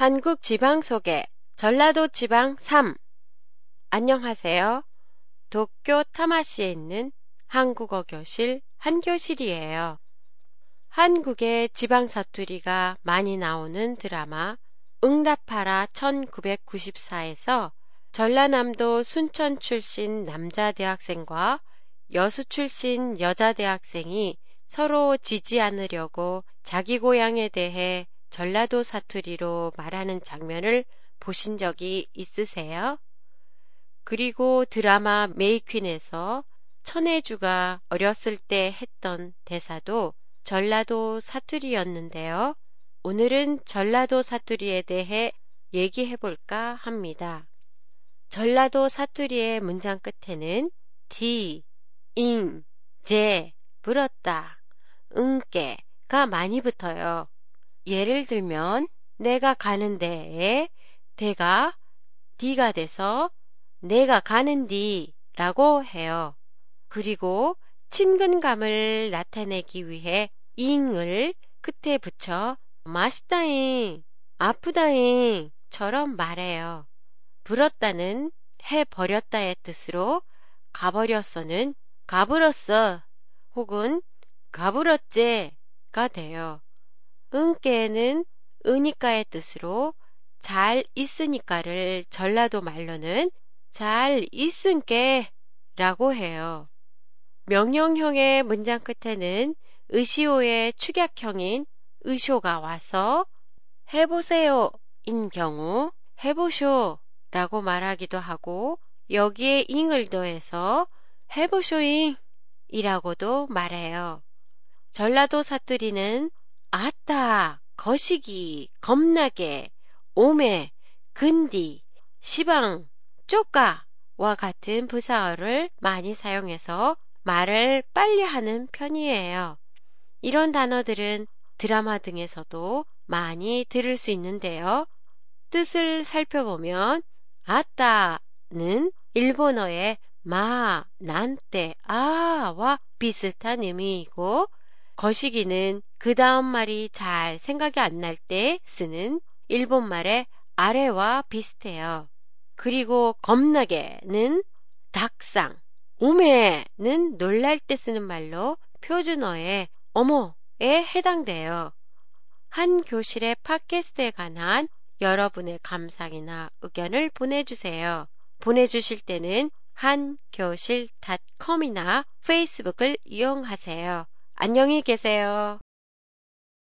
한국 지방 소개 전라도 지방 3 안녕하세요. 도쿄 타마시에 있는 한국어 교실 한교실이에요. 한국의 지방 사투리가 많이 나오는 드라마 응답하라 1994에서 전라남도 순천 출신 남자 대학생과 여수 출신 여자 대학생이 서로 지지 않으려고 자기 고향에 대해 전라도 사투리로 말하는 장면을 보신 적이 있으세요? 그리고 드라마 메이퀸에서 천혜주가 어렸을 때 했던 대사도 전라도 사투리였는데요. 오늘은 전라도 사투리에 대해 얘기해 볼까 합니다. 전라도 사투리의 문장 끝에는 디, 잉, 제, 불었다, 응깨가 많이 붙어요. 예를 들면 내가 가는 데에 대가 디가 돼서 내가 가는 디 라고 해요. 그리고 친근감을 나타내기 위해 잉을 끝에 붙여 맛있다잉, 아프다잉 처럼 말해요. 불었다는 해버렸다의 뜻으로 가버렸어는 가불었어 혹은 가불었제가 돼요. 은께는 은니까의 뜻으로 잘 있으니까를 전라도 말로는 잘 있은께 라고 해요. 명령형의 문장 끝에는 의시오의 축약형인 의쇼가 와서 해보세요 인 경우 해보쇼 라고 말하기도 하고 여기에 잉을 더해서 해보쇼잉 이라고도 말해요. 전라도 사투리는 아따, 거시기, 겁나게, 오메, 근디, 시방, 쪼까와 같은 부사어를 많이 사용해서 말을 빨리 하는 편이에요. 이런 단어들은 드라마 등에서도 많이 들을 수 있는데요. 뜻을 살펴보면 아따는 일본어의 마, 난때, 아와 비슷한 의미이고 거시기는 그 다음 말이 잘 생각이 안 날 때 쓰는 일본말의 아래와 비슷해요. 그리고 겁나게는 닭상, 오메는 놀랄 때 쓰는 말로 표준어의 어머에 해당돼요. 한 교실의 팟캐스트에 관한 여러분의 감상이나 의견을 보내주세요. 보내주실 때는 한교실닷컴이나 페이스북을 이용하세요. 안녕히 계세요.